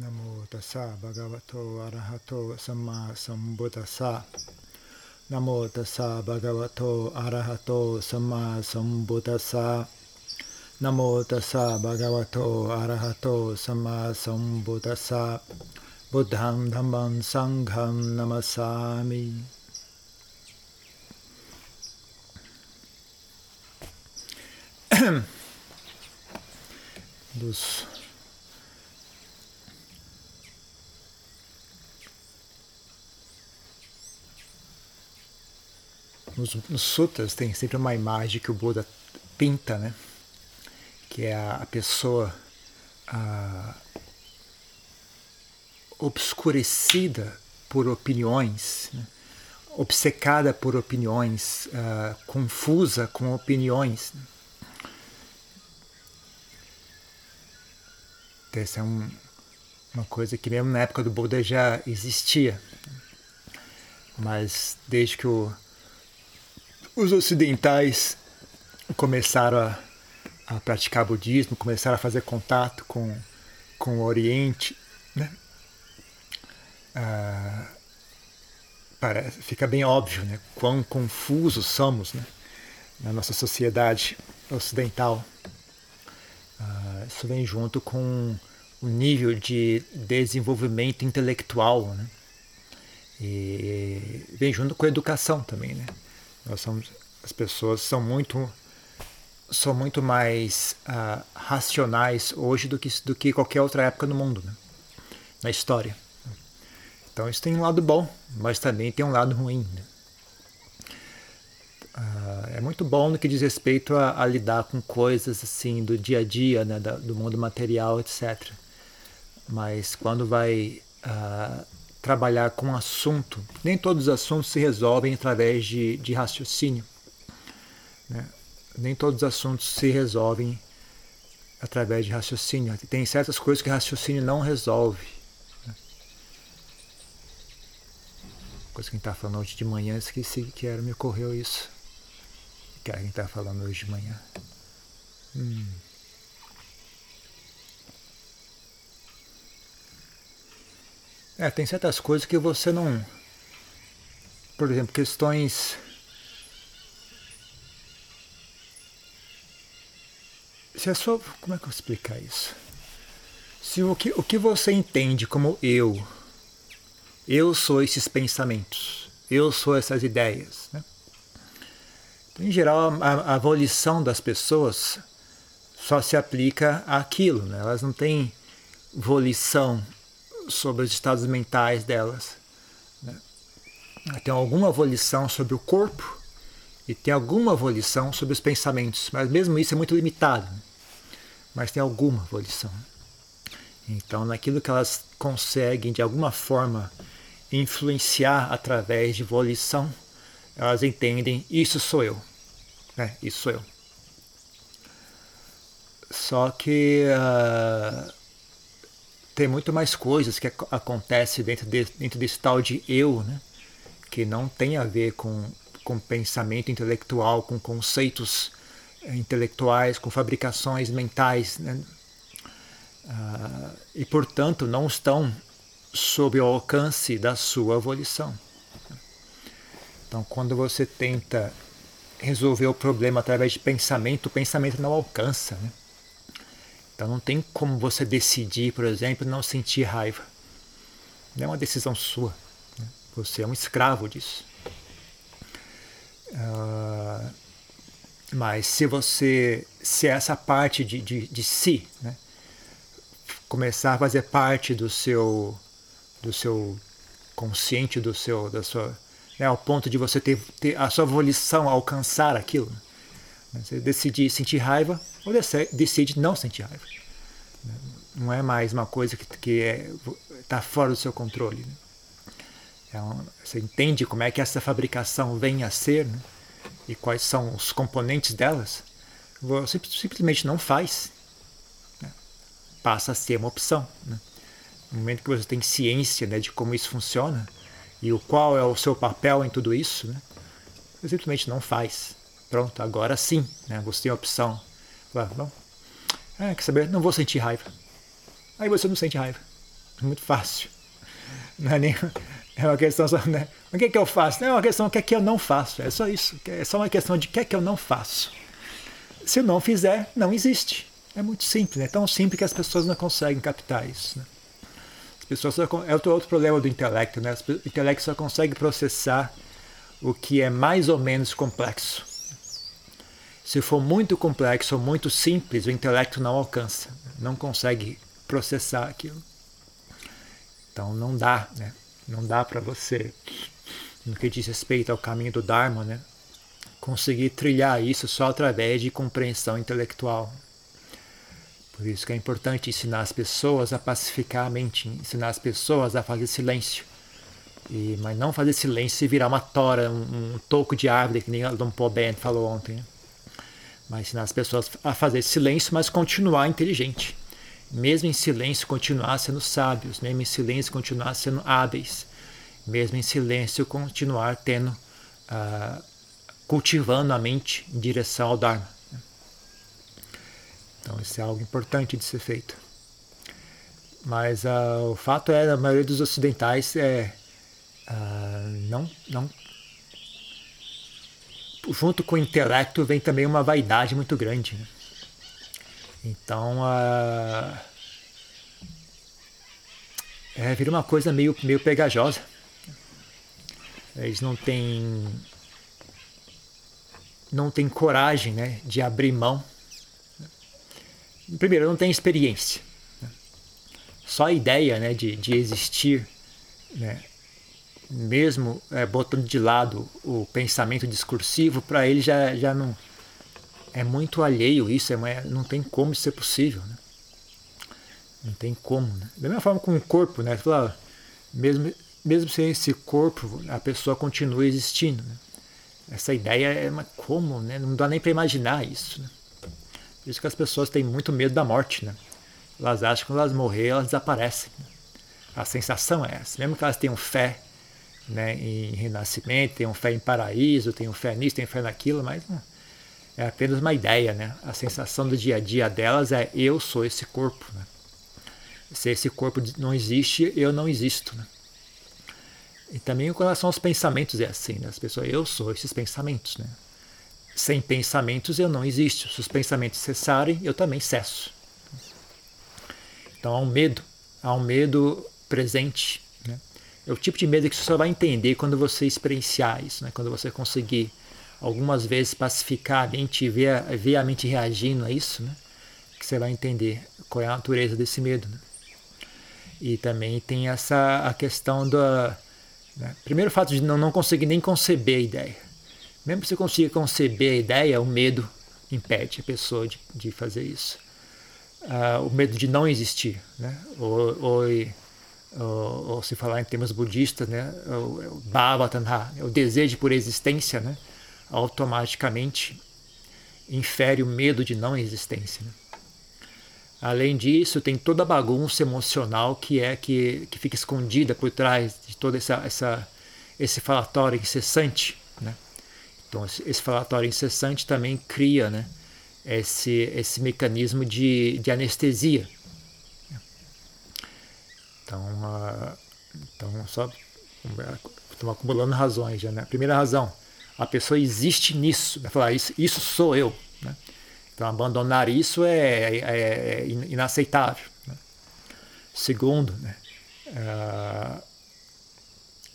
นโมตัสสะบะคะวะโตอะระหะโตสัมมาสัมพุทธัสสะนโมตัสสะบะคะวะโตอะระหะโตสัมมาสัมพุทธัสสะนโมตัสสะบะคะวะโตอะระหะโตสัมมาสัมพุทธัสสะบุตังธัมมังสังฆังนามัสสามิดูส nos, nos sutras tem sempre uma imagem que o Buda pinta, né? Que é a, a pessoa a, obscurecida por opiniões, né? obcecada por opiniões, uh, confusa com opiniões. Essa é um, uma coisa que mesmo na época do Buda já existia. Mas desde que o os ocidentais começaram a, a, praticar budismo, começaram a fazer contato com, com o Oriente, né? Ah, parece, fica bem óbvio né? quão confusos somos né? na nossa sociedade ocidental. Ah, isso vem junto com o nível de desenvolvimento intelectual, né? e vem junto com a educação também, né? Nós somos, as pessoas são muito são muito mais uh, racionais hoje do que, do que qualquer outra época no mundo, né? na história. Então isso tem um lado bom, mas também tem um lado ruim. Né? Uh, é muito bom no que diz respeito a, a, lidar com coisas assim do dia a dia, né? Da, do mundo material, etc. Mas quando vai uh, trabalhar com um assunto. Nem todos os assuntos se resolvem através de, de raciocínio. Né? Nem todos os assuntos se resolvem através de raciocínio. Tem certas coisas que raciocínio não resolve. Né? Coisa que a gente está falando hoje de manhã, esqueci que era, me ocorreu isso. Que a gente está falando hoje de manhã. Hum. É, tem certas coisas que você não. Por exemplo, questões. Se a sua. Como é que eu vou explicar isso? Se o que, o que você entende como eu, eu sou esses pensamentos, eu sou essas ideias. Né? Em geral, a, a volição das pessoas só se aplica àquilo, né? elas não têm volição sobre os estados mentais delas. Né? Tem alguma volição sobre o corpo e tem alguma volição sobre os pensamentos, mas mesmo isso é muito limitado. Né? Mas tem alguma volição. Então, naquilo que elas conseguem de alguma forma influenciar através de volição, elas entendem: isso sou eu. Né? Isso sou eu. Só que uh, tem muito mais coisas que acontecem dentro, de, dentro desse tal de eu, né? que não tem a ver com, com pensamento intelectual, com conceitos eh, intelectuais, com fabricações mentais. Né? Uh, e, portanto, não estão sob o alcance da sua volição. Então, quando você tenta resolver o problema através de pensamento, o pensamento não alcança. Né? Então não tem como você decidir, por exemplo, não sentir raiva. Não é uma decisão sua. Né? Você é um escravo disso. Uh, mas se você, se essa parte de, de, de si, né, começar a fazer parte do seu, do seu consciente, do seu, da sua, né, ao ponto de você ter, ter a sua volição alcançar aquilo, né? Você decidir sentir raiva, ou decide não sentir raiva. Não é mais uma coisa que está é, tá fora do seu controle. Né? É você entende como é que essa fabricação vem a ser né? e quais são os componentes delas. Você simplesmente não faz. Né? Passa a ser uma opção. Né? No momento que você tem ciência né, de como isso funciona e o qual é o seu papel em tudo isso, né? você simplesmente não faz. Pronto, agora sim, né? você tem a opção. Fala, bom, ah, quer saber? Não vou sentir raiva. Aí você não sente raiva. muito fácil. Não é nem é uma questão só, né? O que é que eu faço? Não é uma questão do que é que eu não faço. É só isso. É só uma questão de o que é que eu não faço. Se eu não fizer, não existe. É muito simples. É tão simples que as pessoas não conseguem captar isso. Né? As pessoas só, é outro, outro problema do intelecto. Né? O intelecto só consegue processar o que é mais ou menos complexo. Se for muito complexo ou muito simples, o intelecto não alcança, não consegue processar aquilo. Então não dá, né? Não dá para você, no que diz respeito ao caminho do Dharma, né? conseguir trilhar isso só através de compreensão intelectual. Por isso que é importante ensinar as pessoas a pacificar a mente, ensinar as pessoas a fazer silêncio. E, mas não fazer silêncio e virar uma tora, um, um toco de árvore, que nem Dom Paul Ben falou ontem. Né? Mas ensinar as pessoas a fazer silêncio, mas continuar inteligente. Mesmo em silêncio, continuar sendo sábios. Mesmo em silêncio, continuar sendo hábeis. Mesmo em silêncio, continuar tendo, uh, cultivando a mente em direção ao Dharma. Então, isso é algo importante de ser feito. Mas uh, o fato é, a maioria dos ocidentais é, uh, não, não junto com o intelecto vem também uma vaidade muito grande. Né? Então, uh, é, vira uma coisa meio, meio pegajosa. Eles não têm não têm coragem né, de abrir mão. Primeiro, não tem experiência. Né? Só a ideia né, de, de existir né, mesmo é, botando de lado o pensamento discursivo, para ele já, já não é muito alheio isso, é, não tem como ser possível. Né? Não tem como. Né? Da mesma forma com o corpo, né? Fala, mesmo, mesmo sem esse corpo, a pessoa continua existindo. Né? Essa ideia é uma como, né? Não dá nem para imaginar isso. Né? Por isso que as pessoas têm muito medo da morte, né? Elas acham que quando elas morrer, elas desaparecem. Né? A sensação é essa. Mesmo que elas tenham fé né, em renascimento, tenham fé em paraíso, tenham fé nisso, tenham fé naquilo, mas é apenas uma ideia, né? A sensação do dia a dia delas é eu sou esse corpo, né? Se esse corpo não existe, eu não existo, né? E também com relação aos pensamentos é assim, né? As pessoas, eu sou esses pensamentos, né? Sem pensamentos eu não existo. Se os pensamentos cessarem, eu também cesso. Então há um medo, há um medo presente é o tipo de medo que você só vai entender quando você experienciar isso, né? quando você conseguir algumas vezes pacificar a mente e ver, ver a mente reagindo a isso, né? que você vai entender qual é a natureza desse medo. Né? E também tem essa a questão da. Né? Primeiro, fato de não, não conseguir nem conceber a ideia. Mesmo que você consiga conceber a ideia, o medo impede a pessoa de, de fazer isso. Uh, o medo de não existir. Né? Ou, ou ou, ou, se falar em termos budistas, né, o, o bhava tanha, o desejo por existência, né, automaticamente infere o medo de não existência. Né? Além disso, tem toda a bagunça emocional que é que, que fica escondida por trás de todo essa, essa, esse falatório incessante. Né? Então, esse falatório incessante também cria né, esse, esse mecanismo de, de anestesia então, uh, então só estamos acumulando razões já, né? Primeira razão, a pessoa existe nisso, vai falar isso, isso sou eu, né? Então abandonar isso é, é, é inaceitável. Né? Segundo, né? Uh,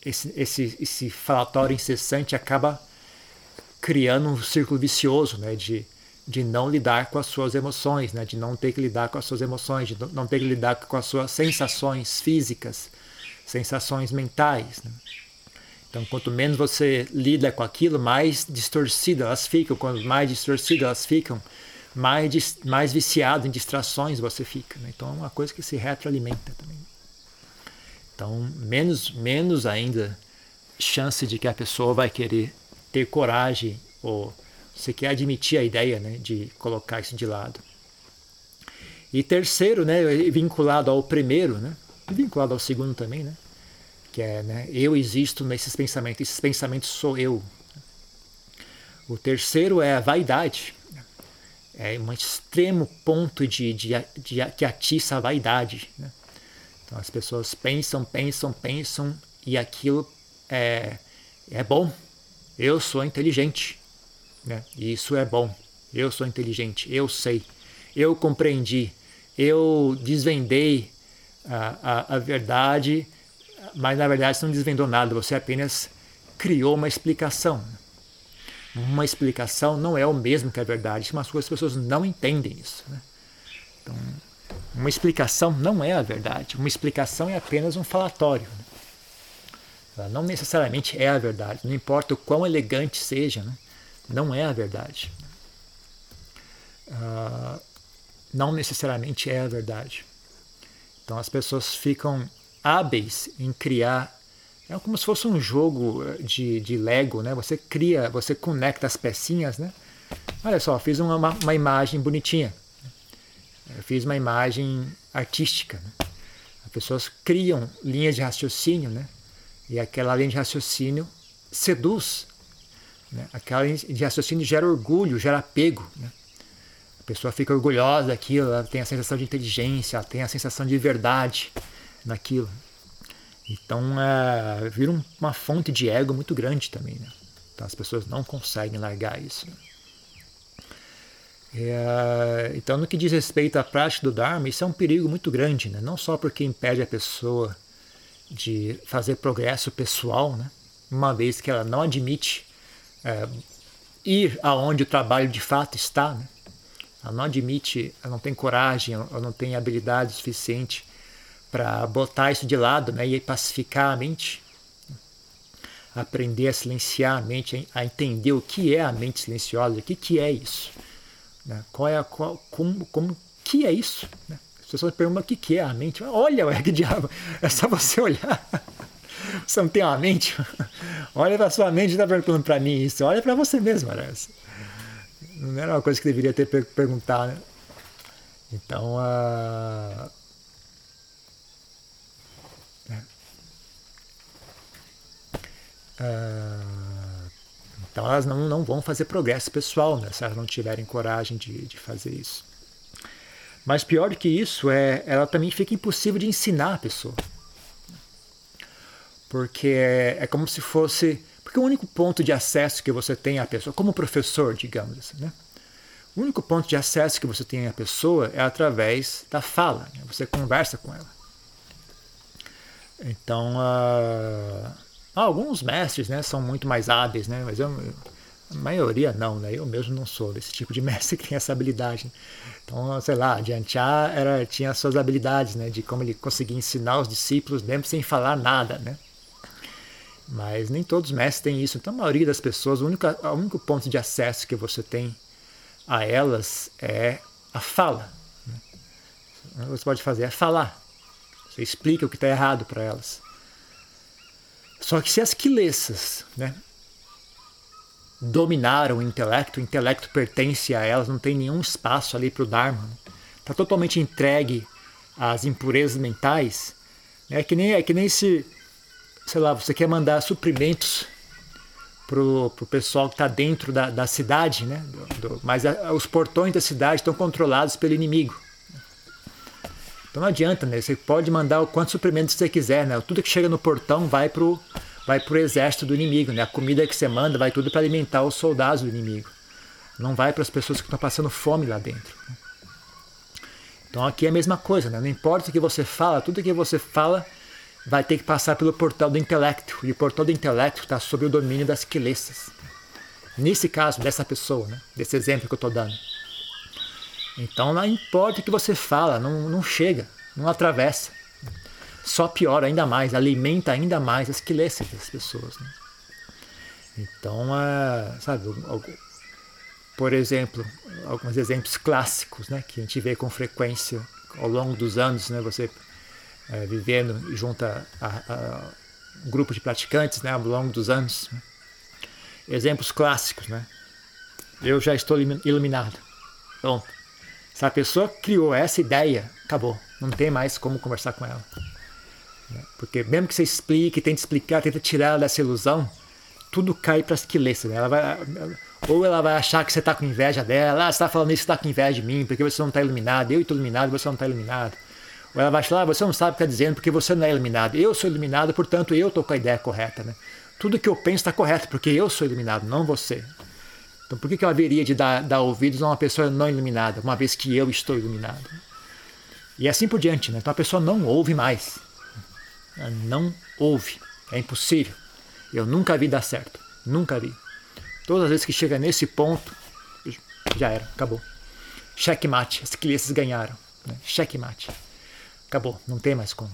esse, esse, esse falatório incessante acaba criando um círculo vicioso, né? De de não lidar com as suas emoções, né? de não ter que lidar com as suas emoções, de não ter que lidar com as suas sensações físicas, sensações mentais. Né? Então, quanto menos você lida com aquilo, mais distorcidas elas ficam. Quanto mais distorcidas elas ficam, mais, mais viciado em distrações você fica. Né? Então, é uma coisa que se retroalimenta também. Então, menos, menos ainda chance de que a pessoa vai querer ter coragem ou você quer admitir a ideia né, de colocar isso de lado. E terceiro, né, vinculado ao primeiro, né, vinculado ao segundo também, né, que é né, eu existo nesses pensamentos, esses pensamentos sou eu. O terceiro é a vaidade. É um extremo ponto de, de, de que atiça a vaidade. Né? Então as pessoas pensam, pensam, pensam e aquilo é, é bom. Eu sou inteligente. Né? E isso é bom. Eu sou inteligente, eu sei, eu compreendi, eu desvendei a, a, a verdade, mas na verdade você não desvendou nada, você apenas criou uma explicação. Uma explicação não é o mesmo que a verdade, mas as pessoas não entendem isso. Né? Então, uma explicação não é a verdade, uma explicação é apenas um falatório. Né? Ela não necessariamente é a verdade, não importa o quão elegante seja, né? Não é a verdade. Uh, não necessariamente é a verdade. Então as pessoas ficam hábeis em criar. É como se fosse um jogo de, de Lego, né? Você cria, você conecta as pecinhas, né? Olha só, fiz uma, uma imagem bonitinha. Eu fiz uma imagem artística. Né? As pessoas criam linhas de raciocínio, né? E aquela linha de raciocínio seduz. Né? Aquela de raciocínio gera orgulho, gera apego. Né? A pessoa fica orgulhosa daquilo, ela tem a sensação de inteligência, ela tem a sensação de verdade naquilo. Então é, vira uma fonte de ego muito grande também. Né? Então as pessoas não conseguem largar isso. Né? É, então, no que diz respeito à prática do Dharma, isso é um perigo muito grande, né? não só porque impede a pessoa de fazer progresso pessoal, né? uma vez que ela não admite é, ir aonde o trabalho de fato está, né? ela não admite, ela não tem coragem, ela não tem habilidade suficiente para botar isso de lado né? e pacificar a mente, aprender a silenciar a mente, a entender o que é a mente silenciosa, o que, que é isso, né? qual é a, qual, como, como que é isso, né? As pessoas perguntam o que, que é a mente. Olha, ué, que diabo, é só você olhar. Você não tem uma mente? Olha para sua mente e está perguntando para mim isso. Olha para você mesmo, parece. Não era uma coisa que deveria ter per né? Então, uh... Uh... então elas não, não vão fazer progresso pessoal né, se elas não tiverem coragem de, de fazer isso. Mas pior do que isso, é, ela também fica impossível de ensinar a pessoa. Porque é, é como se fosse. Porque o único ponto de acesso que você tem à pessoa, como professor, digamos assim, né? O único ponto de acesso que você tem à pessoa é através da fala. Né? Você conversa com ela. Então, uh, alguns mestres né, são muito mais hábeis, né? mas eu, a maioria não, né? Eu mesmo não sou desse tipo de mestre que tem essa habilidade. Então, sei lá, Diantia era tinha as suas habilidades, né? De como ele conseguia ensinar os discípulos mesmo sem falar nada, né? Mas nem todos os mestres têm isso. Então, a maioria das pessoas, o único, o único ponto de acesso que você tem a elas é a fala. Né? O que você pode fazer é falar. Você explica o que está errado para elas. Só que se as quilessas, né, dominaram o intelecto, o intelecto pertence a elas, não tem nenhum espaço ali para o Dharma. Está totalmente entregue às impurezas mentais. É que nem, é que nem se, sei lá, você quer mandar suprimentos pro, pro pessoal que está dentro da, da cidade, né? Do, do, mas a, os portões da cidade estão controlados pelo inimigo. Então não adianta, né? Você pode mandar o quanto suprimentos você quiser, né? Tudo que chega no portão vai pro vai para o exército do inimigo. Né? A comida que você manda vai tudo para alimentar os soldados do inimigo. Não vai para as pessoas que estão passando fome lá dentro. Então aqui é a mesma coisa, né? não importa o que você fala, tudo que você fala vai ter que passar pelo portal do intelecto. E o portal do intelecto está sob o domínio das quilessas. Nesse caso, dessa pessoa, né? desse exemplo que eu estou dando. Então não importa o que você fala, não, não chega, não atravessa só piora ainda mais, alimenta ainda mais as quilências das pessoas. Né? Então, é, sabe, por exemplo, alguns exemplos clássicos né, que a gente vê com frequência ao longo dos anos, né, você é, vivendo junto a, a, a, um grupo de praticantes né, ao longo dos anos. Exemplos clássicos, né? Eu já estou iluminado. Pronto. Se a pessoa criou essa ideia, acabou. Não tem mais como conversar com ela. Porque mesmo que você explique, tente explicar, tenta tirar ela dessa ilusão, tudo cai para as quilências. Né? Ela vai, ou ela vai achar que você está com inveja dela, ah, você está falando isso, está com inveja de mim, porque você não está iluminado, eu estou iluminado, você não está iluminado. Ela vai falar, ah, você não sabe o que está dizendo porque você não é iluminado. Eu sou iluminado, portanto eu estou com a ideia correta. Né? Tudo que eu penso está correto, porque eu sou iluminado, não você. Então por que, eu haveria de dar, dar ouvidos a uma pessoa não iluminada, uma vez que eu estou iluminado? E assim por diante. Né? Então a pessoa não ouve mais. Não ouve. É impossível. Eu nunca vi dar certo. Nunca vi. Todas as vezes que chega nesse ponto, já era, acabou. Checkmate. As crianças ganharam. Né? Checkmate. Acabou, não tem mais como.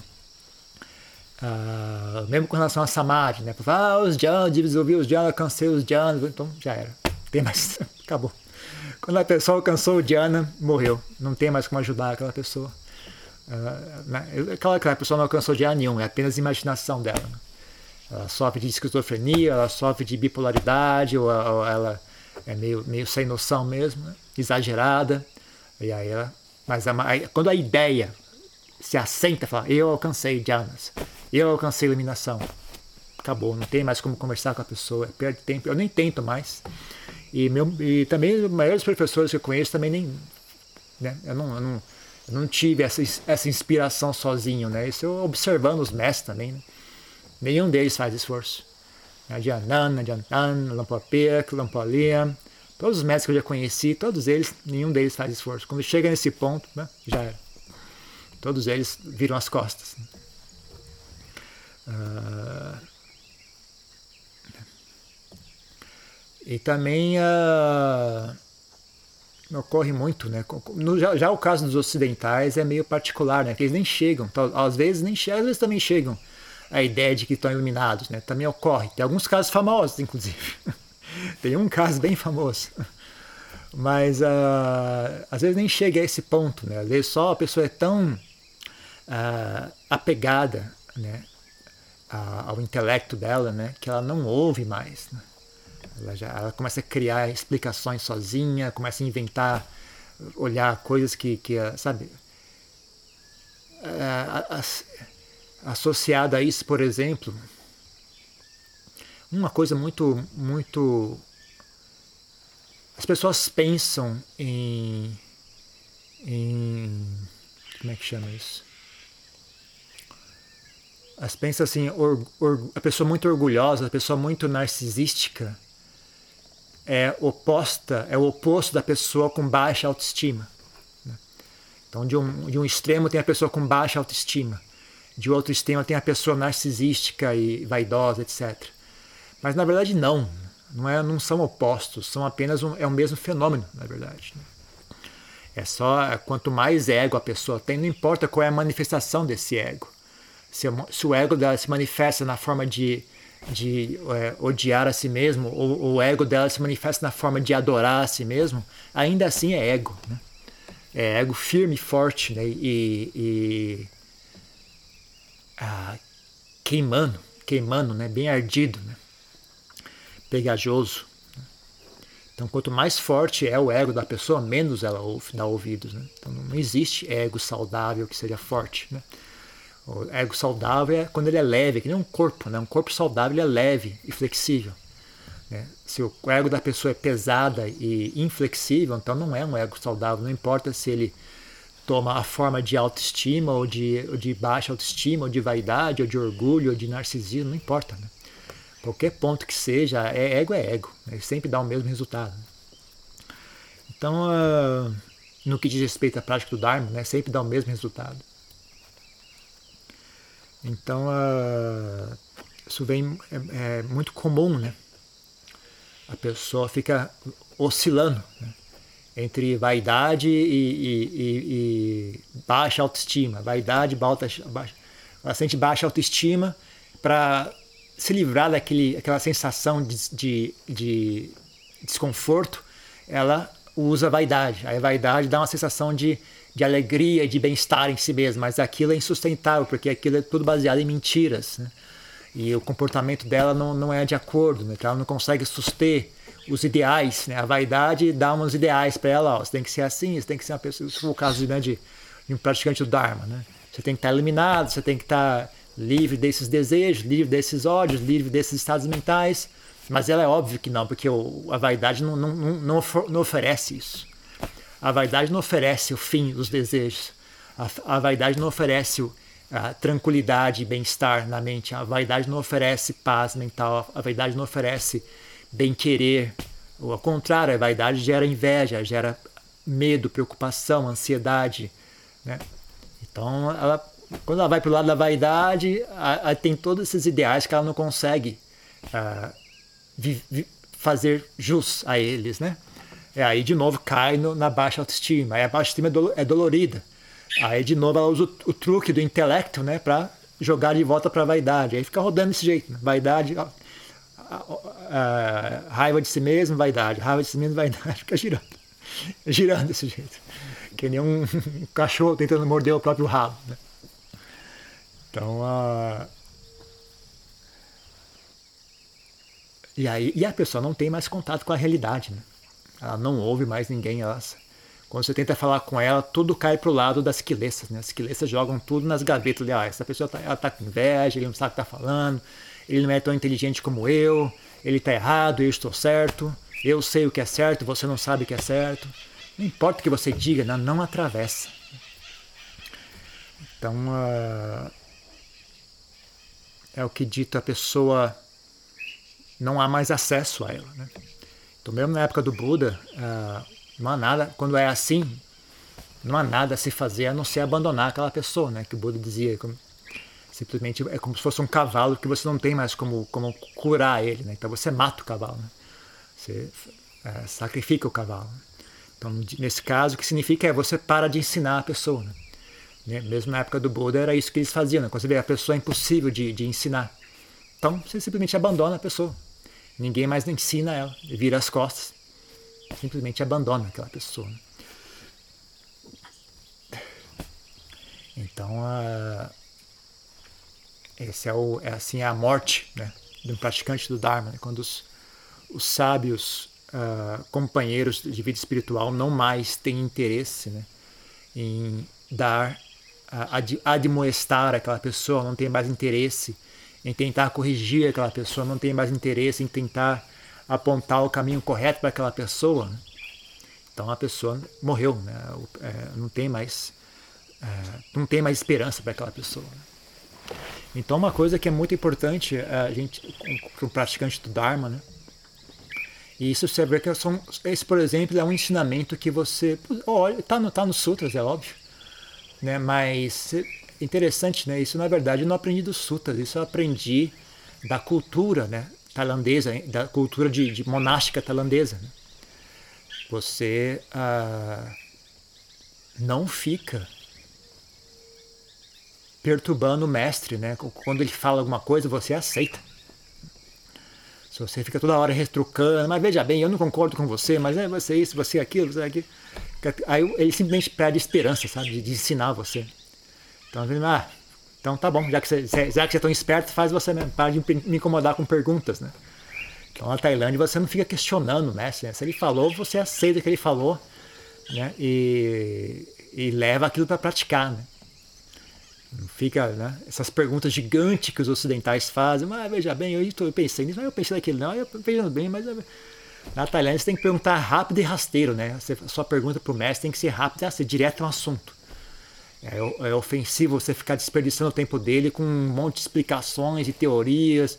Uh, mesmo com relação a Samadhi, né? Ah, os jhanas, ouvi os jhanas, alcancei os jhanas, então já era. Tem mais, acabou. Quando a pessoa alcançou o jhana, morreu. Não tem mais como ajudar aquela pessoa. Uh, né? aquela, aquela pessoa não alcançou jhana nenhum, é apenas imaginação dela. Né? Ela sofre de esquizofrenia, ela sofre de bipolaridade, ou, ou ela é meio, meio sem noção mesmo, né? exagerada. E aí ela, mas a, quando a ideia se assenta e fala: Eu alcancei jhanas, eu alcancei iluminação. Acabou, não tem mais como conversar com a pessoa, perde tempo. Eu nem tento mais. E, meu, e também os maiores professores que eu conheço também nem. Né, eu, não, eu, não, eu não tive essa, essa inspiração sozinho, né? Isso eu observando os mestres também. Né? Nenhum deles faz esforço. Adianana, Adiantan, Lampopek, Lampolia, todos os mestres que eu já conheci, todos eles, nenhum deles faz esforço. Quando chega nesse ponto, né, já era. Todos eles viram as costas. Uh, e também uh, ocorre muito, né? No, já, já, o caso dos ocidentais é meio particular, né? Que eles nem chegam, às vezes nem chegam, às vezes também chegam a ideia de que estão iluminados, né? Também ocorre. Tem alguns casos famosos, inclusive. Tem um caso bem famoso. Mas uh, às vezes nem chega a esse ponto, né? Às vezes só a pessoa é tão uh, apegada né, ao intelecto dela, né, que ela não ouve mais. Né? Ela, já, ela começa a criar explicações sozinha, começa a inventar, olhar coisas que, que sabe, associada a isso, por exemplo, uma coisa muito, muito as pessoas pensam em, em como é que chama isso? As pensa assim, or, or, a pessoa muito orgulhosa, a pessoa muito narcisística é oposta, é o oposto da pessoa com baixa autoestima. Né? Então, de um, de um extremo tem a pessoa com baixa autoestima, de outro extremo tem a pessoa narcisística e vaidosa, etc. Mas na verdade não, não, é, não são opostos, são apenas um, é o mesmo fenômeno, na verdade. Né? É só quanto mais ego a pessoa tem, não importa qual é a manifestação desse ego se, se o ego dela se manifesta na forma de, de é, odiar a si mesmo, ou, o ego dela se manifesta na forma de adorar a si mesmo, ainda assim é ego. Né? É ego firme forte né? e, e ah, queimando, queimando, né? bem ardido, né? pegajoso. Então, quanto mais forte é o ego da pessoa, menos ela ouve, dá ouvidos. Né? Então, não existe ego saudável que seja forte. Né? O ego saudável é quando ele é leve, que nem um corpo, né? Um corpo saudável é leve e flexível. Né? Se o ego da pessoa é pesada e inflexível, então não é um ego saudável. Não importa se ele toma a forma de autoestima ou de, ou de baixa autoestima, ou de vaidade, ou de orgulho, ou de narcisismo, não importa. Né? Qualquer ponto que seja, é ego é ego. Né? Sempre dá o mesmo resultado. Então, uh, no que diz respeito à prática do Dharma, né? sempre dá o mesmo resultado. Então, uh, isso vem é, é, muito comum, né? A pessoa fica oscilando né? entre vaidade e, e, e, e, baixa autoestima. Vaidade, baixa, baixa, ela sente baixa autoestima para se livrar daquele, aquela sensação de, de, de desconforto, ela usa vaidade. Aí a vaidade dá uma sensação de de alegria, de bem-estar em si mesmo, mas aquilo é insustentável, porque aquilo é tudo baseado em mentiras. Né? E o comportamento dela não, não é de acordo, né? ela não consegue suster os ideais. Né? A vaidade dá uns ideais para ela: ó, você tem que ser assim, você tem que ser uma pessoa. Isso foi o caso né, de, de um praticante do Dharma. Né? Você tem que estar eliminado, você tem que estar livre desses desejos, livre desses ódios, livre desses estados mentais. Mas ela é óbvio que não, porque o, a vaidade não, não, não, não oferece isso. A vaidade não oferece o fim dos desejos. A, a vaidade não oferece a tranquilidade e bem-estar na mente. A vaidade não oferece paz mental. A vaidade não oferece bem-querer. Ao contrário, a vaidade gera inveja, gera medo, preocupação, ansiedade. Né? Então, ela, quando ela vai para o lado da vaidade, a, a, tem todos esses ideais que ela não consegue uh, vi, vi, fazer jus a eles. Né? E aí, de novo, cai no, na baixa autoestima. Aí a baixa autoestima é, do, é dolorida. Aí, de novo, ela usa o, o truque do intelecto né, para jogar de volta para a vaidade. Aí fica rodando desse jeito. Né? Vaidade, raiva de si mesmo, vaidade. Raiva de si mesmo, vaidade. Fica girando. Girando desse jeito. Que nem um, um cachorro tentando morder o próprio rabo. Né? Então, uh, e aí e a pessoa não tem mais contato com a realidade. Né? Ela não ouve mais ninguém. Ela, quando você tenta falar com ela, tudo cai para o lado das quilessas. Né? As quilessas jogam tudo nas gavetas. Ah, essa pessoa está tá com inveja, ele não sabe o que está falando, ele não é tão inteligente como eu, ele está errado, eu estou certo, eu sei o que é certo, você não sabe o que é certo. Não importa o que você diga, não, não atravessa. Então, uh, é o que dito a pessoa não há mais acesso a ela. Né? Então, mesmo na época do Buda, uh, não há nada, quando é assim, não há nada a se fazer a não ser abandonar aquela pessoa, né? Que o Buda dizia, simplesmente é como se fosse um cavalo que você não tem mais como, como curar ele, né? Então você mata o cavalo, né? Você é, sacrifica o cavalo. Então, nesse caso, o que significa é você para de ensinar a pessoa, né? né? Mesmo na época do Buda era isso que eles faziam, né? Quando você vê a pessoa é impossível de, de ensinar. Então você simplesmente abandona a pessoa. Ninguém mais ensina ela, vira as costas simplesmente abandona aquela pessoa. Né? Então, uh, esse é, o, é assim é a morte né, de um praticante do Dharma, né? quando os, os sábios uh, companheiros de vida espiritual não mais têm interesse né, em dar, uh, ad, admoestar aquela pessoa, não tem mais interesse em tentar corrigir aquela pessoa, não tem mais interesse em tentar apontar o caminho correto para aquela pessoa, né? então a pessoa morreu, né? É, não tem mais é, não tem mais esperança para aquela pessoa. Né? Então uma coisa que é muito importante é a gente para o praticante do Dharma, né? E isso você vê que são, esse por exemplo é um ensinamento que você olha tá no tá nos sutras é óbvio, né? Mas interessante, né? Isso na verdade eu não aprendi dos sutras, isso eu aprendi da cultura, né? tailandesa, da cultura de, de monástica tailandesa. Né? Você ah, não fica perturbando o mestre, né? Quando ele fala alguma coisa, você aceita. Se você fica toda hora retrucando, mas veja bem, eu não concordo com você, mas é você isso, você aquilo, você aquilo. Aí ele simplesmente perde esperança, sabe, de ensinar você. Então, ah, então tá bom, já que você, já que você é tão esperto, faz você mesmo. Para de me incomodar com perguntas, né? Então na Tailândia você não fica questionando o mestre. Né? Se ele falou, você aceita o que ele falou né? e, e leva aquilo para praticar. Né? Não fica né? essas perguntas gigantes que os ocidentais fazem. Mas veja bem, eu, eu pensei nisso, mas eu pensei naquilo. Não, eu pensei bem, mas na Tailândia você tem que perguntar rápido e rasteiro. Né? Sua pergunta para o mestre tem que ser rápida e ser direto ao assunto. É, é, ofensivo você ficar desperdiçando o tempo dele com um monte de explicações e teorias.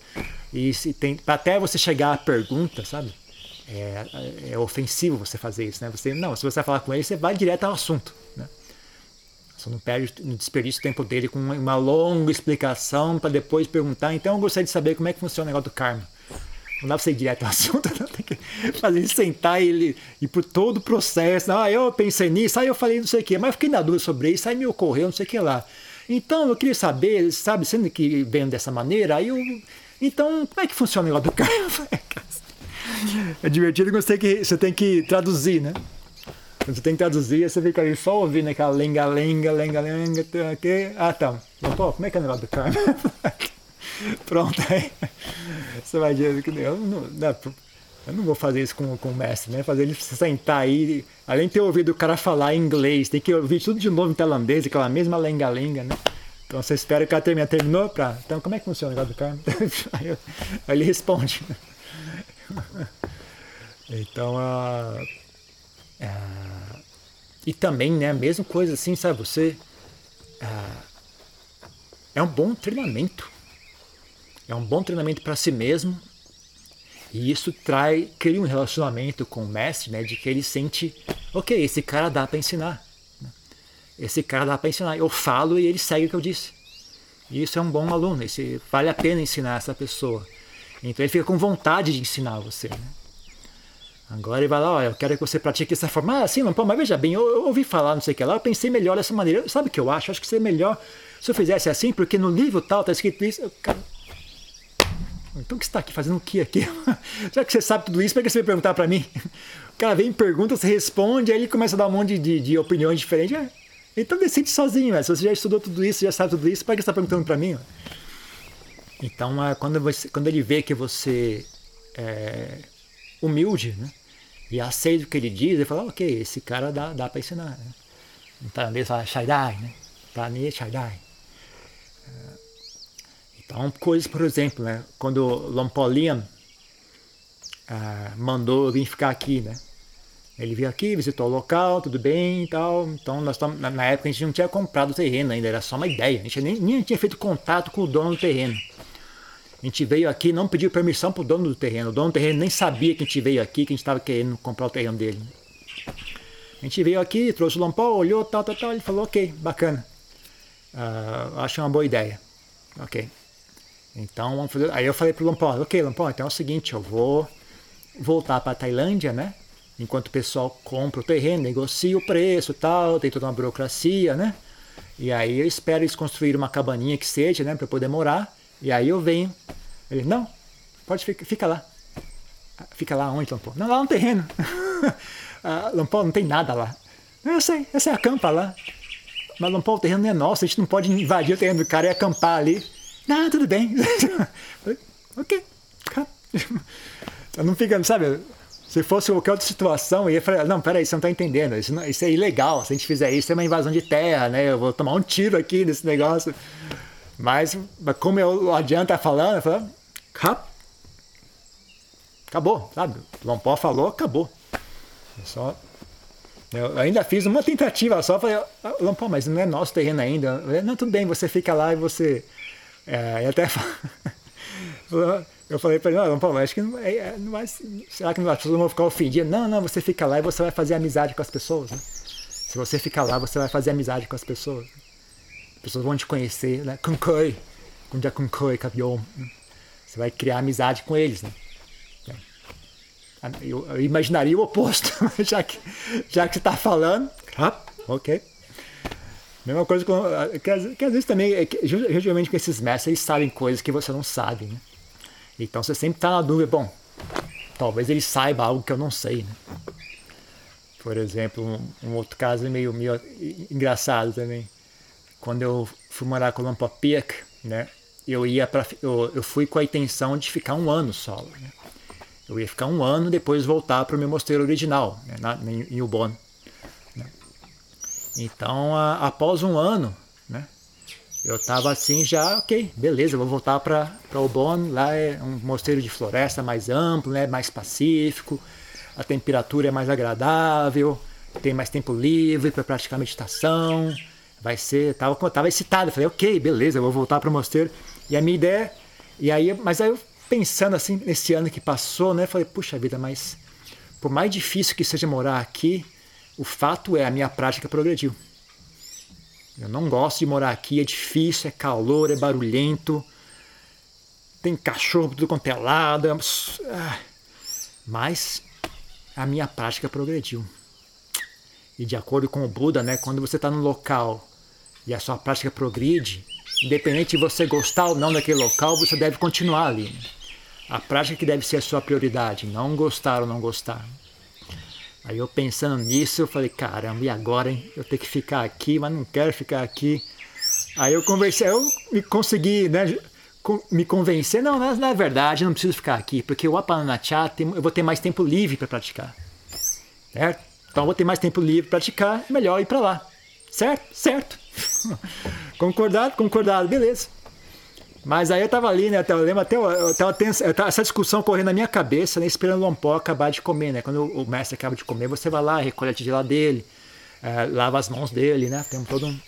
E tem, até você chegar à pergunta, sabe? É, é, ofensivo você fazer isso, né? Você, não, se você vai falar com ele, você vai direto ao assunto, né? Você não perde, não desperdiça o tempo dele com uma, uma longa explicação para depois perguntar. Então eu gostaria de saber como é que funciona o negócio do karma. Não dá pra você ir direto ao assunto, não. tem que fazer ele sentar e ele ir por todo o processo. Ah, eu pensei nisso, aí eu falei não sei o quê, mas fiquei na dúvida sobre isso, aí me ocorreu não sei o que lá. Então eu queria saber, sabe, sendo que vem dessa maneira, aí eu. Então, como é que funciona o negócio do cara? É divertido que você tem que, você tem que traduzir, né? Você tem que traduzir, você fica ali só ouvindo aquela lenga-lenga, lenga-lenga, ah, tá. Pô, como é que é o negócio do cara? Pronto, aí você vai dizer que eu não, não, eu não vou fazer isso com, com o mestre, né? Fazer ele sentar aí, além de ter ouvido o cara falar inglês, tem que ouvir tudo de novo em tailandês, aquela mesma lenga-lenga, né? Então você espera que cara termine. Terminou? Pra... Então como é que funciona o negócio do cara? aí, eu, aí, ele responde. então, uh, uh, e também, né, a mesma coisa assim, sabe? Você ah, é um bom treinamento. É um bom treinamento para si mesmo. E isso trai, cria um relacionamento com o mestre, né, de que ele sente, ok, esse cara dá para ensinar. Né? Esse cara dá para ensinar. Eu falo e ele segue o que eu disse. E isso é um bom aluno. Esse, vale a pena ensinar essa pessoa. Então ele fica com vontade de ensinar você. Né? Agora ele vai lá, olha, eu quero que você pratique dessa forma. Ah, sim, não, pô, mas veja bem, eu, eu, ouvi falar, não sei o que lá, eu pensei melhor dessa maneira. Sabe o que eu acho? Acho que seria melhor se eu fizesse assim, porque no livro tal está escrito isso. Eu, cara, então o que você está aqui fazendo o que aqui? Já que você sabe tudo isso, por que você vai perguntar para mim? O cara vem, pergunta, você responde, aí ele começa a dar um monte de, de opiniões diferentes. É, então decide sozinho, se você já estudou tudo isso, já sabe tudo isso, por que você está perguntando para mim? Então, quando, você, quando ele vê que você é humilde, né? E aceita o que ele diz, ele fala, ok, esse cara dá, dá para ensinar. Né? Então, ele fala Shaidai, né? Tani Shaidai. Então, coisas, por exemplo, né? Quando Lompolian ah, mandou vir ficar aqui, né? Ele veio aqui, visitou o local, tudo bem e tal. Então, nós tam, na época a gente não tinha comprado o terreno ainda, era só uma ideia. A gente nem, nem tinha feito contato com o dono do terreno. A gente veio aqui não pediu permissão para o dono do terreno. O dono do terreno nem sabia que a gente veio aqui, que a gente estava querendo comprar o terreno dele. A gente veio aqui, trouxe o Lompó, olhou, tal, tal, tal. Ele falou, ok, bacana. Uh, acho uma boa ideia. Ok. Então, vamos fazer... aí eu falei para o Lompó, ok, Lompó, então é o seguinte, eu vou voltar para Tailândia, né? Enquanto o pessoal compra o terreno, negocia o preço tal, tem toda uma burocracia, né? E aí eu espero eles construir uma cabaninha que seja, né, para poder morar. E aí eu venho. Ele, não, pode ficar, fica lá. Fica lá onde, Lampô? Não, lá no terreno. ah, Lampô, não tem nada lá. Eu sei, essa é a campa lá. Mas Lampô, o terreno não é nosso, a gente não pode invadir o terreno do cara e acampar ali. Não, tudo bem. ok. Não fica, sabe? Se fosse qualquer outra situação, eu ia falar, não, peraí, você não está entendendo, isso, não, isso é ilegal, se a gente fizer isso, é uma invasão de terra, né? Eu vou tomar um tiro aqui nesse negócio. Mas, como eu, o Adian tá falando, eu falo, acabou, sabe? Lompó falou, acabou. Eu só, eu ainda fiz uma tentativa só, falei, ah, Lompó, mas não é nosso terreno ainda. Falei, não, tudo bem, você fica lá e você... É, e até eu falei para ele, não, Lompó, acho que não, é, é, não será que as pessoas vão ficar ofendidas? Não, não, você fica lá e você vai fazer amizade com as pessoas. Né? Se você ficar lá, você vai fazer amizade com as pessoas pessoas vão te conhecer, né? Kunkoi, é Kunkoi, Kabiom. Você vai criar amizade com eles, né? Eu, eu imaginaria o oposto, já que, já que você está falando, ah, ok. Mesma coisa com, que, que às vezes também, é que, geralmente com esses mestres, eles sabem coisas que você não sabe, né? Então você sempre está na dúvida, bom, talvez ele saiba algo que eu não sei, né? Por exemplo, um, um outro caso meio, meio engraçado também quando eu fui morar com o Lampopiak, né, eu ia para eu, eu, fui com a intenção de ficar um ano solo. Né? Eu ia ficar um ano depois voltar para o meu mosteiro original, né, na, em, em Ubon. Então, a, após um ano, né, eu estava assim já, ok, beleza, vou voltar para Ubon. Lá é um mosteiro de floresta mais amplo, né, mais pacífico, a temperatura é mais agradável, tem mais tempo livre para praticar meditação vai ser, tava, tava excitado, falei, ok, beleza, vou voltar para o mosteiro. E a minha ideia, e aí, mas aí eu pensando assim, nesse ano que passou, né, falei, puxa vida, mas por mais difícil que seja morar aqui, o fato é a minha prática progrediu. Eu não gosto de morar aqui, é difícil, é calor, é barulhento, tem cachorro tudo quanto é lado, é... Ah, mas a minha prática progrediu. E de acordo com o Buda, né, quando você está no local e a sua prática progride, independente de você gostar ou não daquele local, você deve continuar ali. A prática que deve ser a sua prioridade, não gostar ou não gostar. Aí eu pensando nisso, eu falei, caramba, e agora, hein? Eu tenho que ficar aqui, mas não quero ficar aqui. Aí eu conversei, eu me consegui, né, me convencer, não, na, na verdade, eu não preciso ficar aqui, porque o Apananacha, eu vou ter mais tempo livre para praticar. Certo? Então vou ter mais tempo livre para praticar, melhor ir para lá. Certo? Certo. concordado? Concordado, beleza. Mas aí eu tava ali, né? Eu lembro até eu tava tendo essa discussão correndo na minha cabeça, né? Esperando o Lompó acabar de comer, né? Quando o mestre acaba de comer, você vai lá, recolhe a tigela dele, é, lava as mãos dele, né? Tem todo um,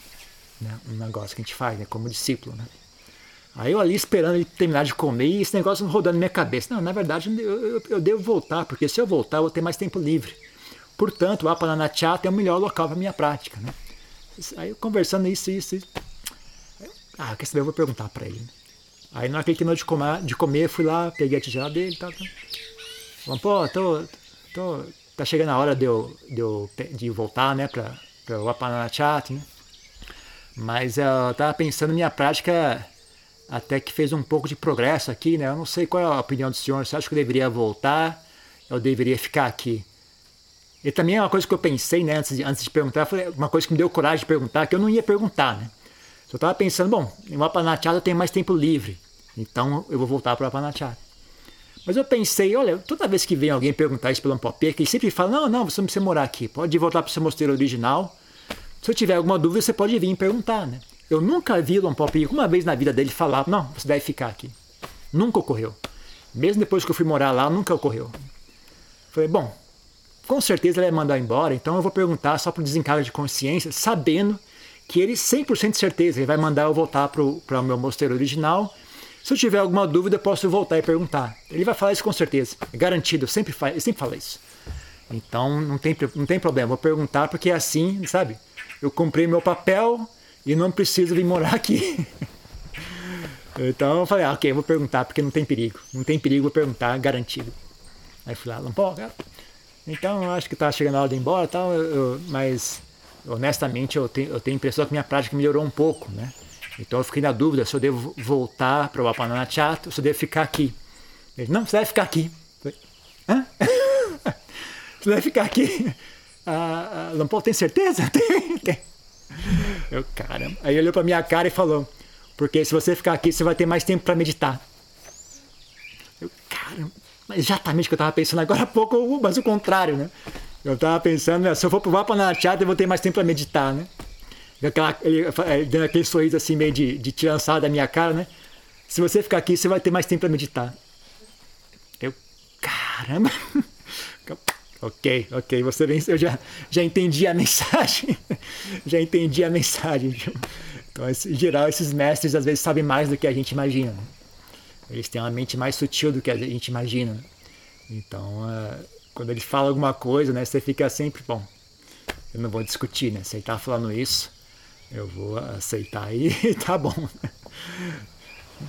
né? um negócio que a gente faz né? como discípulo. Né? Aí eu ali esperando ele terminar de comer e esse negócio rodando na minha cabeça. Não, na verdade eu, eu, eu devo voltar, porque se eu voltar eu vou ter mais tempo livre. Portanto, o Apananachata é o melhor local para minha prática. Né? Aí eu conversando isso, isso, isso. Ah, quer saber? Eu vou perguntar para ele. Né? Aí na hora que ele terminou de comer, de comer, fui lá, peguei a tigela dele e tal. tal. Falei, pô, tô, tô, tá chegando a hora de eu, de, eu, de voltar, né, para o Apananachata, né? Mas eu tava pensando minha prática até que fez um pouco de progresso aqui, né? Eu não sei qual é a opinião do senhor. Você acha que eu deveria voltar? Eu deveria ficar aqui? E também é uma coisa que eu pensei, né, antes de, antes de perguntar, foi uma coisa que me deu coragem de perguntar, que eu não ia perguntar, né? Eu estava pensando, bom, em Apanachata eu tenho mais tempo livre, então eu vou voltar para o Apanachata. Mas eu pensei, olha, toda vez que vem alguém perguntar isso pelo Ampopê, que ele sempre fala, não, não, você não precisa morar aqui, pode voltar para o seu mosteiro original. Se eu tiver alguma dúvida, você pode vir perguntar, né? Eu nunca vi o Lompopi uma vez na vida dele falar, não, você deve ficar aqui. Nunca ocorreu. Mesmo depois que eu fui morar lá, nunca ocorreu. Falei, bom, com certeza ele vai mandar embora, então eu vou perguntar só para desencargo de consciência, sabendo que ele, 100% de certeza, ele vai mandar eu voltar para o meu mosteiro original. Se eu tiver alguma dúvida, posso voltar e perguntar. Ele vai falar isso com certeza, é garantido, sempre, fa eu sempre falo isso. Então não tem, não tem problema, vou perguntar porque é assim, sabe? Eu comprei meu papel, e não preciso vir morar aqui. então eu falei, ah, ok, vou perguntar, porque não tem perigo. Não tem perigo, vou perguntar, garantido. Aí fui lá, pô, cara, então eu acho que está chegando a hora de ir embora tal, eu, eu, mas honestamente eu tenho, eu tenho a impressão que minha prática melhorou um pouco, né? Então eu fiquei na dúvida se eu devo voltar para o Apananachata ou se eu devo ficar aqui. Ele, não, você deve ficar aqui. falei, Hã? você deve ficar aqui. Ah, ah, Lampol, tem certeza? Tem, tem. Eu, caramba. Aí ele olhou pra minha cara e falou: Porque se você ficar aqui, você vai ter mais tempo para meditar. Eu, caramba. Mas exatamente o que eu estava pensando agora há pouco, mas o contrário, né? Eu estava pensando, né, se eu for pro Vapanachata, eu vou ter mais tempo para meditar, né? Aquela, ele, ele dando aquele sorriso assim, meio de, de tirançada da minha cara, né? Se você ficar aqui, você vai ter mais tempo para meditar. Eu, caramba! Ok, ok, você vem, eu já, já entendi a mensagem. já entendi a mensagem. Então, em geral, esses mestres às vezes sabem mais do que a gente imagina. Né? Eles têm uma mente mais sutil do que a gente imagina. Né? Então, uh, quando eles falam alguma coisa, né, você fica sempre, bom, eu não vou discutir, né? Se ele está falando isso, eu vou aceitar e tá bom.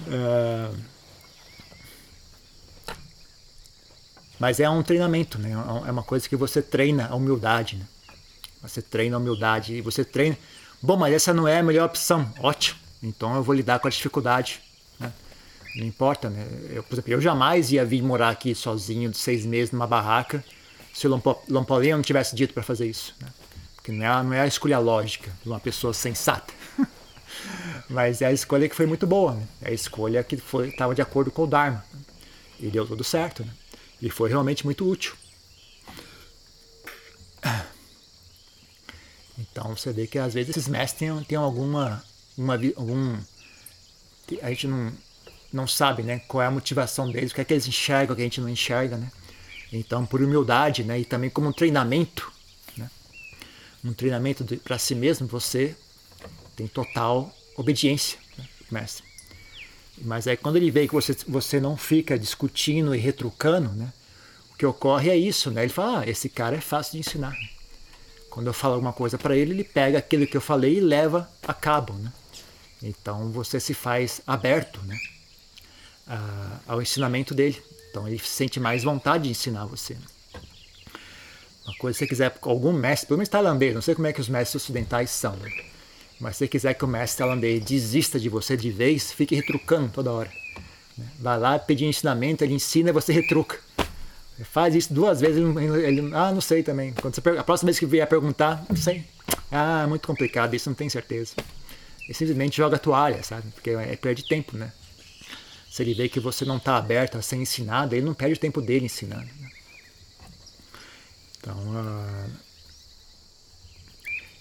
Uh, Mas é um treinamento, né? É uma coisa que você treina a humildade, né? Você treina a humildade e você treina. Bom, mas essa não é a melhor opção. Ótimo. Então eu vou lidar com a dificuldade. Né? Não importa, né? Eu, por exemplo, eu jamais ia vir morar aqui sozinho, de seis meses, numa barraca, se o Lompolinho não tivesse dito para fazer isso. Né? Porque não é, não é a escolha lógica de uma pessoa sensata. mas é a escolha que foi muito boa. Né? É a escolha que estava de acordo com o Dharma. E deu tudo certo. Né? E foi realmente muito útil. Então você vê que às vezes esses mestres têm, têm alguma. Uma, algum, a gente não, não sabe né, qual é a motivação deles, o que é que eles enxergam, o que a gente não enxerga. Né? Então, por humildade né, e também como um treinamento, um treinamento para si mesmo, você tem total obediência, né, mestre. Mas aí quando ele vê que você, você não fica discutindo e retrucando, né? O que ocorre é isso, né? Ele fala, ah, esse cara é fácil de ensinar. Quando eu falo alguma coisa para ele, ele pega aquilo que eu falei e leva a cabo, né? Então você se faz aberto, né? ao ensinamento dele. Então ele sente mais vontade de ensinar você. Né? Uma coisa, se você quiser, algum mestre, pelo menos tailandês, não sei como é que os mestres ocidentais são, né? Mas se você quiser que o mestre tailandês desista de você de vez, fique retrucando toda hora. Né? Vai lá pedir ensinamento, ele ensina e você retruca. Faz isso duas vezes, ele, ele, ah, não sei também. Quando você, a próxima vez que vier perguntar, não sei. Ah, é muito complicado, isso não tem certeza. Ele simplesmente joga a toalha, sabe? Porque é, perde tempo, né? Se ele vê que você não está aberto a ser ensinado, ele não perde o tempo dele ensinando. Né? Então, uh,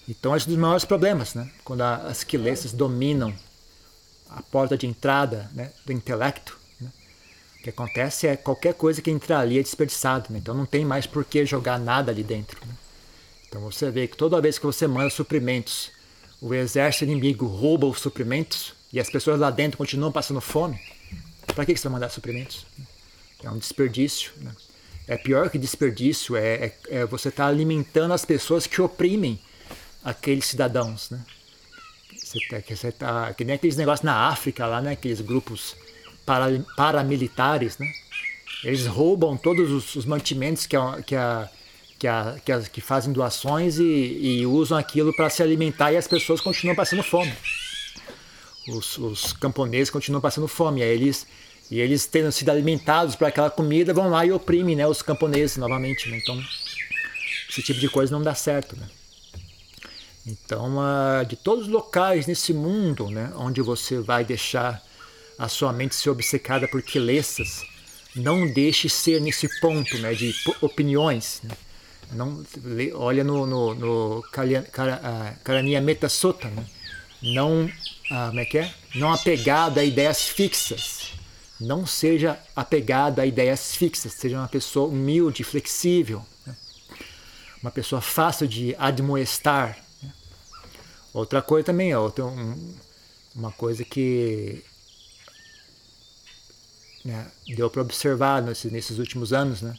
então, é um dos maiores problemas, né? quando as quilesas dominam a porta de entrada né, do intelecto. Né? O que acontece é qualquer coisa que entrar ali é desperdiçado, né? então não tem mais por que jogar nada ali dentro. Né? Então você vê que toda vez que você manda suprimentos o exército inimigo rouba os suprimentos e as pessoas lá dentro continuam passando fome, para que, que você vai mandar suprimentos? É um desperdício. Né? É pior que desperdício, é, é, é você estar tá alimentando as pessoas que oprimem aqueles cidadãos. Né? Você tá, você tá, que nem aqueles negócios na África, lá, né? aqueles grupos para, paramilitares. Né? Eles roubam todos os, os mantimentos que a, que a que, a, que, a, que, fazem doações e, e usam aquilo para se alimentar e as pessoas continuam passando fome. Os, os camponeses continuam passando fome. Aí eles, e eles tendo sido alimentados por aquela comida vão lá e oprimem né, os camponeses novamente. Né? Então, esse tipo de coisa não dá certo. Né? Então, uh, de todos os locais nesse mundo né, onde você vai deixar a sua mente ser obcecada por quelesas, não deixe ser nesse ponto né, de opiniões. Né? Não, olha no, no, no Karaniya Metta Sutta, né? não, ah, como é que é? não apegado a ideias fixas. Não seja apegado a ideias fixas, seja uma pessoa humilde, flexível, né? uma pessoa fácil de admoestar. Né? Outra coisa também, outra, um, uma coisa que né, deu para observar nesses, nesses últimos anos, né?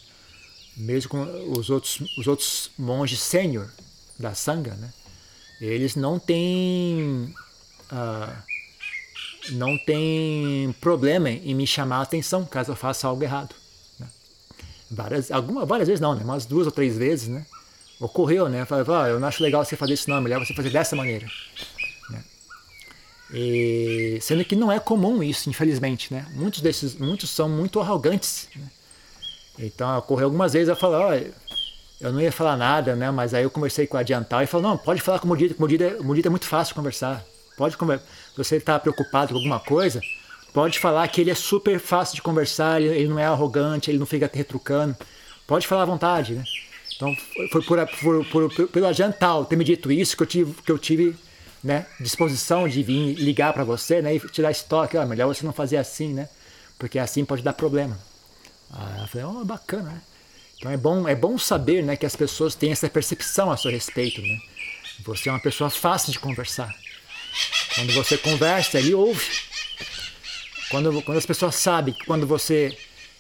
mesmo com os outros, os outros monges sênior da Sangha, né? eles não têm uh, não tem problema em me chamar a atenção caso eu faça algo errado. Né? Várias, várias vezes não, né? umas duas ou três vezes, né? Ocorreu, né? Falei, ah, eu não acho legal você fazer isso não, é melhor você fazer dessa maneira. Né? E, sendo que não é comum isso, infelizmente, né? Muitos desses, muitos são muito arrogantes, né? Então ocorreu algumas vezes, eu olha, eu não ia falar nada, né? Mas aí eu conversei com a Adiantal e falou, não, pode falar com o Mudita, o Mudita, o Mudita é muito fácil conversar. Pode conversar. Você está preocupado com alguma coisa, pode falar que ele é super fácil de conversar, ele, ele não é arrogante, ele não fica retrucando. Pode falar à vontade, né? Então foi por, por, por, por, ter me dito isso que eu tive, que eu tive né, disposição de vir ligar para você né, e tirar esse toque. Ah, melhor você não fazer assim, né? Porque assim pode dar problema. Aí eu falei, oh, bacana, né? Então é bom, é bom saber né, que as pessoas têm essa percepção a seu respeito. Né? Você é uma pessoa fácil de conversar. Quando você conversa, ele ouve. Quando, quando as pessoas sabem que quando você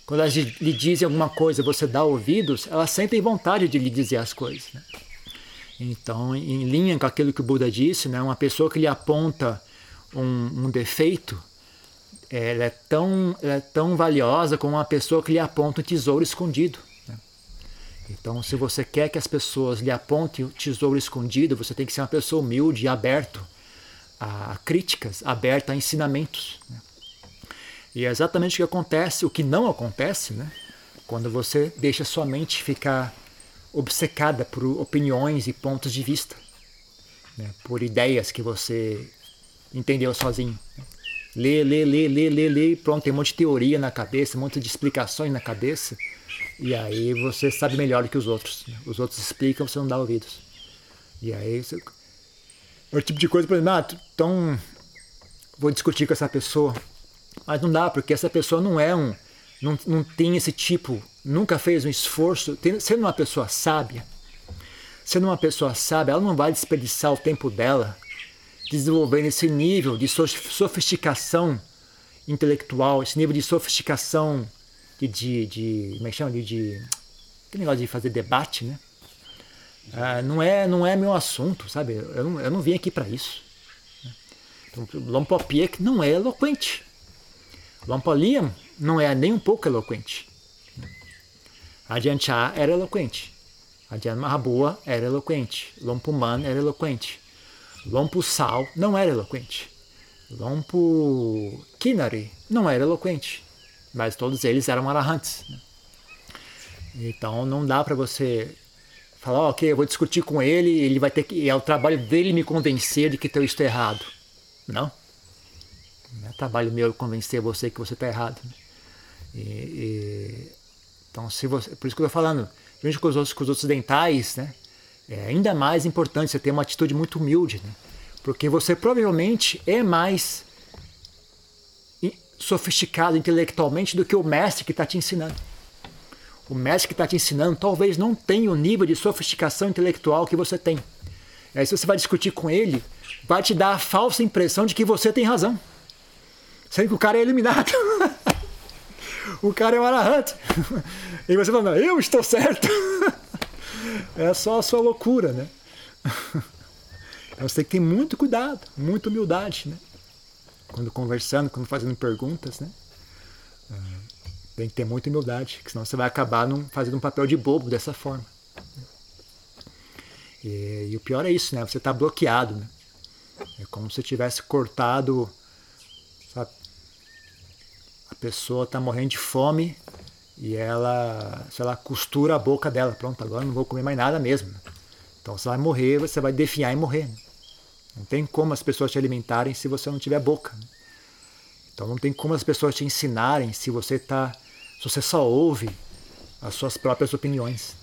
quando elas lhe dizem alguma coisa, você dá ouvidos, elas sentem vontade de lhe dizer as coisas. Né? Então, em linha com aquilo que o Buda disse, né, uma pessoa que lhe aponta um, um defeito, ela é tão, ela é tão valiosa como uma pessoa que lhe aponta um tesouro escondido. Né? Então, se você quer que as pessoas lhe apontem o tesouro escondido, você tem que ser uma pessoa humilde e aberto a críticas, aberto a ensinamentos. Né? E é exatamente o que acontece, o que não acontece, né? quando você deixa sua mente ficar obcecada por opiniões e pontos de vista, né? por ideias que você entendeu sozinho. Lê, lê, lê, lê, lê, lê, pronto, tem um monte de teoria na cabeça, um monte de explicações na cabeça, e aí você sabe melhor do que os outros. Né? Os outros explicam, você não dá ouvidos. E aí você... é o tipo de coisa, por exemplo, ah, então vou discutir com essa pessoa, mas não dá, porque essa pessoa não é um, não, não tem esse tipo, nunca fez um esforço, sendo uma pessoa sábia, sendo uma pessoa sábia, ela não vai desperdiçar o tempo dela desenvolvendo esse nível de sofisticação intelectual, esse nível de sofisticação de, de, de como é que chama? De, de que negócio de fazer debate, né? Ah, não é não é meu assunto, sabe? Eu não, eu não vim aqui para isso. Então, Lompopiek não é eloquente. Lompoliam não é nem um pouco eloquente. Ajahn era eloquente. Ajahn Mahabua era eloquente. Lompuman era eloquente. Lompo Sal não era eloquente. Lompo Kinari não era eloquente. Mas todos eles eram arahantes. Então não dá para você falar, ok, eu vou discutir com ele, ele vai ter que. É o trabalho dele me convencer de que eu estou errado. Não. Não é trabalho meu convencer você que você está errado. Né? E, e, então, se você, por isso que eu estou falando, junto com os outros, com os ocidentais, né? é ainda mais importante você ter uma atitude muito humilde, né? porque você provavelmente é mais sofisticado intelectualmente do que o mestre que está te ensinando. O mestre que está te ensinando talvez não tenha o nível de sofisticação intelectual que você tem. Aí se você vai discutir com ele, vai te dar a falsa impressão de que você tem razão. Sendo que o cara é eliminado. o cara é um arahant. E você fala, eu estou certo. É só a sua loucura, né? Então você tem que ter muito cuidado, muita humildade, né? Quando conversando, quando fazendo perguntas, né? Tem que ter muita humildade, senão você vai acabar num, fazendo um papel de bobo dessa forma. E, e o pior é isso, né? Você está bloqueado, né? É como se tivesse cortado, sabe? A pessoa está morrendo de fome e ela, sei lá, costura a boca dela. Pronto, agora não vou comer mais nada mesmo. Então você vai morrer, você vai definhar e morrer. Né? Não tem como as pessoas te alimentarem se você não tiver boca. Né? Então não tem como as pessoas te ensinarem se você tá, se você só ouve as suas próprias opiniões.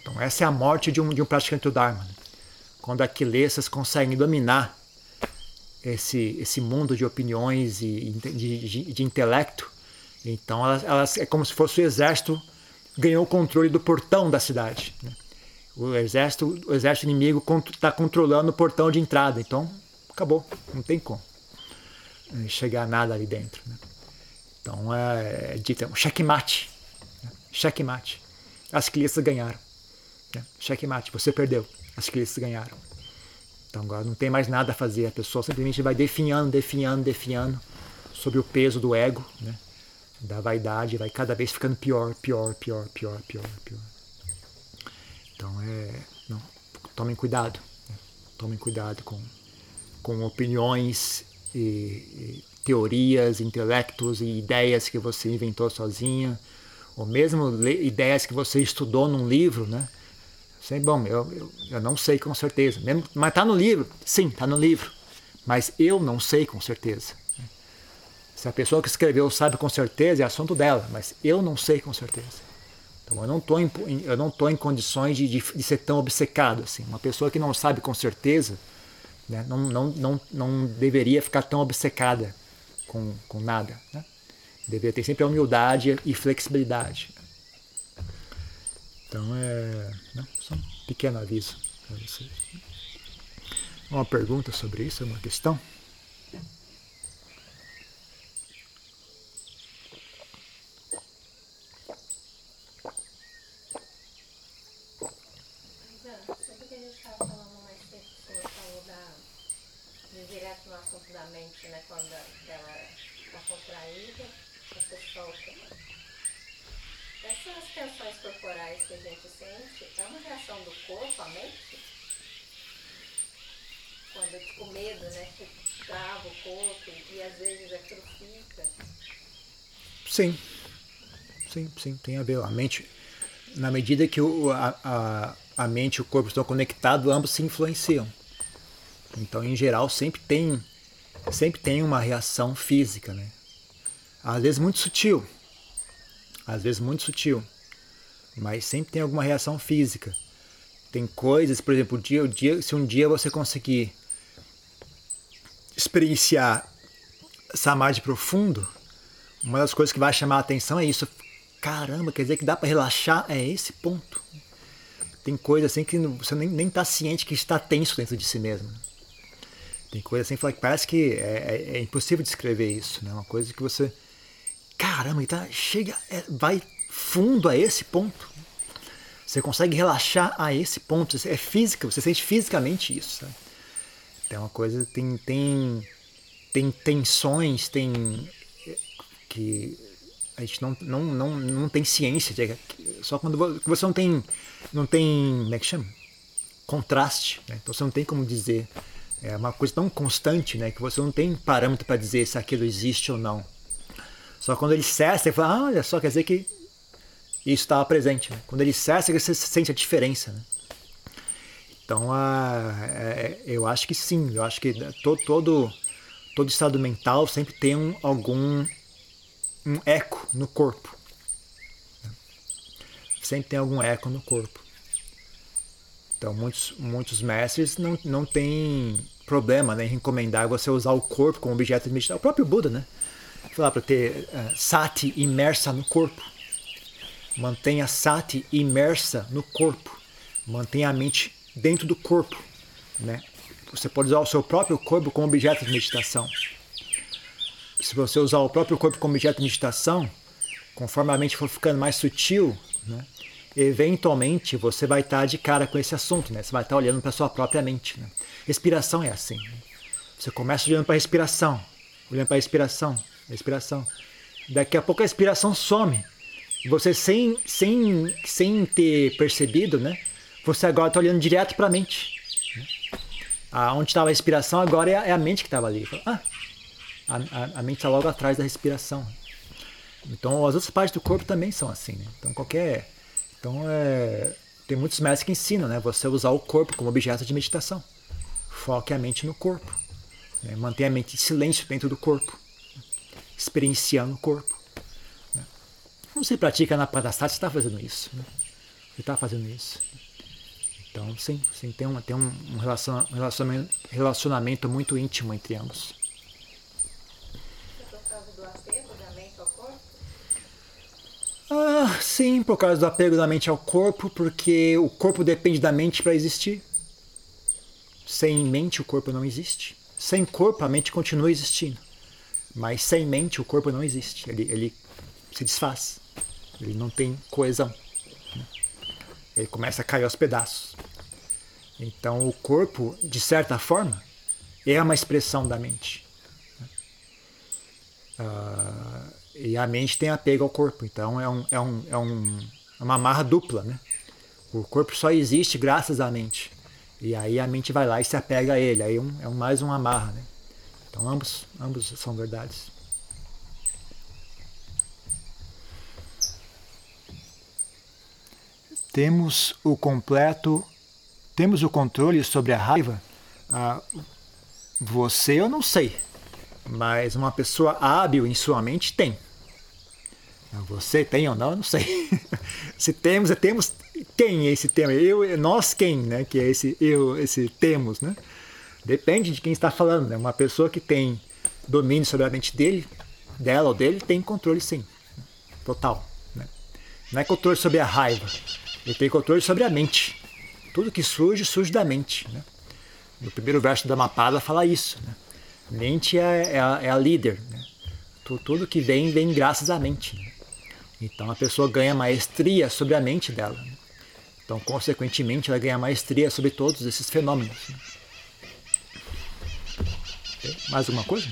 Então essa é a morte de um, de um praticante do Dharma. Quando aquilesas conseguem dominar esse, esse mundo de opiniões e de, de, de intelecto, então elas, elas, é como se fosse o exército ganhou o controle do portão da cidade. Né? O exército, o exército inimigo está controlando o portão de entrada. Então acabou, não tem como eh, chegar nada ali dentro. Né? Então é, é dito é um checkmate. Né? Checkmate. As crianças ganharam. Né? Checkmate, você perdeu. As crianças ganharam. Então agora não tem mais nada a fazer. A pessoa simplesmente vai definhando, definhando, definhando sobre o peso do ego. Né? da vaidade vai cada vez ficando pior, pior, pior, pior, pior, pior. Então é, não, tomem cuidado, né? tomem cuidado com, com opiniões e, e, teorias, intelectos e ideias que você inventou sozinha, ou mesmo ideias que você estudou num livro, né? Sei, bom, eu, eu, eu não sei com certeza, mesmo, mas está no livro, sim, está no livro, mas eu não sei com certeza. Se a pessoa que escreveu sabe com certeza, é assunto dela, mas eu não sei com certeza. Então eu não estou em, eu não tô em condições de, de, de, ser tão obcecado assim. Uma pessoa que não sabe com certeza, né, não, não, não, não deveria ficar tão obcecada com, com nada. Né? Deveria ter sempre a humildade e flexibilidade. Então é né, só um pequeno aviso para vocês. Uma pergunta sobre isso, uma questão? Sim, sim, sim, tem a ver. A mente, na medida que o, a, a, a mente e o corpo estão conectados, ambos se influenciam. Então, em geral, sempre tem, sempre tem uma reação física, né? Às vezes muito sutil, às vezes muito sutil, mas sempre tem alguma reação física. Tem coisas, por exemplo, dia, dia, se um dia você conseguir experienciar samadhi profundo, uma das coisas que vai chamar a atenção é isso. Caramba, quer dizer que dá para relaxar? É esse ponto. Tem coisa assim que você nem, nem tá ciente que está tenso dentro de si mesmo. Tem coisa assim que parece que é, é, é impossível descrever isso. Né? Uma coisa que você. Caramba, então chega, é, vai fundo a esse ponto. Você consegue relaxar a esse ponto. É física, você sente fisicamente isso. Sabe? Tem uma coisa, tem, tem, tem tensões, tem que a gente não, não, não, não tem ciência. Só quando você não tem, não tem, como é que chama? Contraste. Né? Então você não tem como dizer. É uma coisa tão constante né, que você não tem parâmetro para dizer se aquilo existe ou não. Só quando ele cessa, você fala, ah, olha só, quer dizer que isso estava presente. Né? Quando ele cessa, você sente a diferença. Né? Então, a, é, eu acho que sim. Eu acho que todo, todo, todo estado mental sempre tem um, algum um eco no corpo. Sempre tem algum eco no corpo. Então, muitos, muitos mestres não, não têm problema né, em recomendar você usar o corpo como objeto de meditação. O próprio Buda, né? Falar para ter uh, sati imersa no corpo. Mantenha sati imersa no corpo. Mantenha a mente dentro do corpo. Né? Você pode usar o seu próprio corpo como objeto de meditação. Se você usar o próprio corpo como objeto de meditação, conforme a mente for ficando mais sutil, né? eventualmente você vai estar de cara com esse assunto, né? Você vai estar olhando para sua própria mente. Né? Respiração é assim. Né? Você começa olhando para a respiração, olhando para a respiração, respiração. Daqui a pouco a respiração some. Você sem, sem, sem ter percebido, né? Você agora está olhando direto para a mente. Né? Ah, onde estava a respiração agora é a, é a mente que estava ali. Ah, a, a, a mente está logo atrás da respiração. Então as outras partes do corpo também são assim. Né? Então qualquer então, é, tem muitos mestres que ensinam, né? Você usar o corpo como objeto de meditação. Foque a mente no corpo. Né? Mantenha a mente em silêncio dentro do corpo. Experienciando o corpo. Né? Você pratica na Padastat, você está fazendo isso. Né? Você está fazendo isso. Então, sim, sim tem, tem um, um relacionamento muito íntimo entre ambos. Ah, sim, por causa do apego da mente ao corpo, porque o corpo depende da mente para existir. Sem mente, o corpo não existe. Sem corpo, a mente continua existindo. Mas sem mente, o corpo não existe. Ele, ele se desfaz. Ele não tem coesão. Ele começa a cair aos pedaços. Então, o corpo, de certa forma, é uma expressão da mente. Uh, e a mente tem apego ao corpo, então é, um, é, um, é um, é uma amarra dupla, né? O corpo só existe graças à mente. E aí a mente vai lá e se apega a ele, aí um, é um, mais uma amarra, né? Então ambos, ambos são verdades. Temos o completo, temos o controle sobre a raiva. Ah, você eu não sei, mas uma pessoa hábil em sua mente tem. Você tem ou não, eu não sei. Se temos, é temos quem é esse tema? Eu, nós quem, né? Que é esse eu, esse temos, né? Depende de quem está falando, né? Uma pessoa que tem domínio sobre a mente dele, dela ou dele, tem controle sim. Total. Né? Não é controle sobre a raiva. Ele tem controle sobre a mente. Tudo que surge, surge da mente. Né? No primeiro verso da Mapada fala isso. Né? Mente é, é, a, é a líder. Né? Tudo que vem, vem graças à mente. Né? Então a pessoa ganha maestria sobre a mente dela. Então, consequentemente, ela ganha maestria sobre todos esses fenômenos. Mais alguma coisa?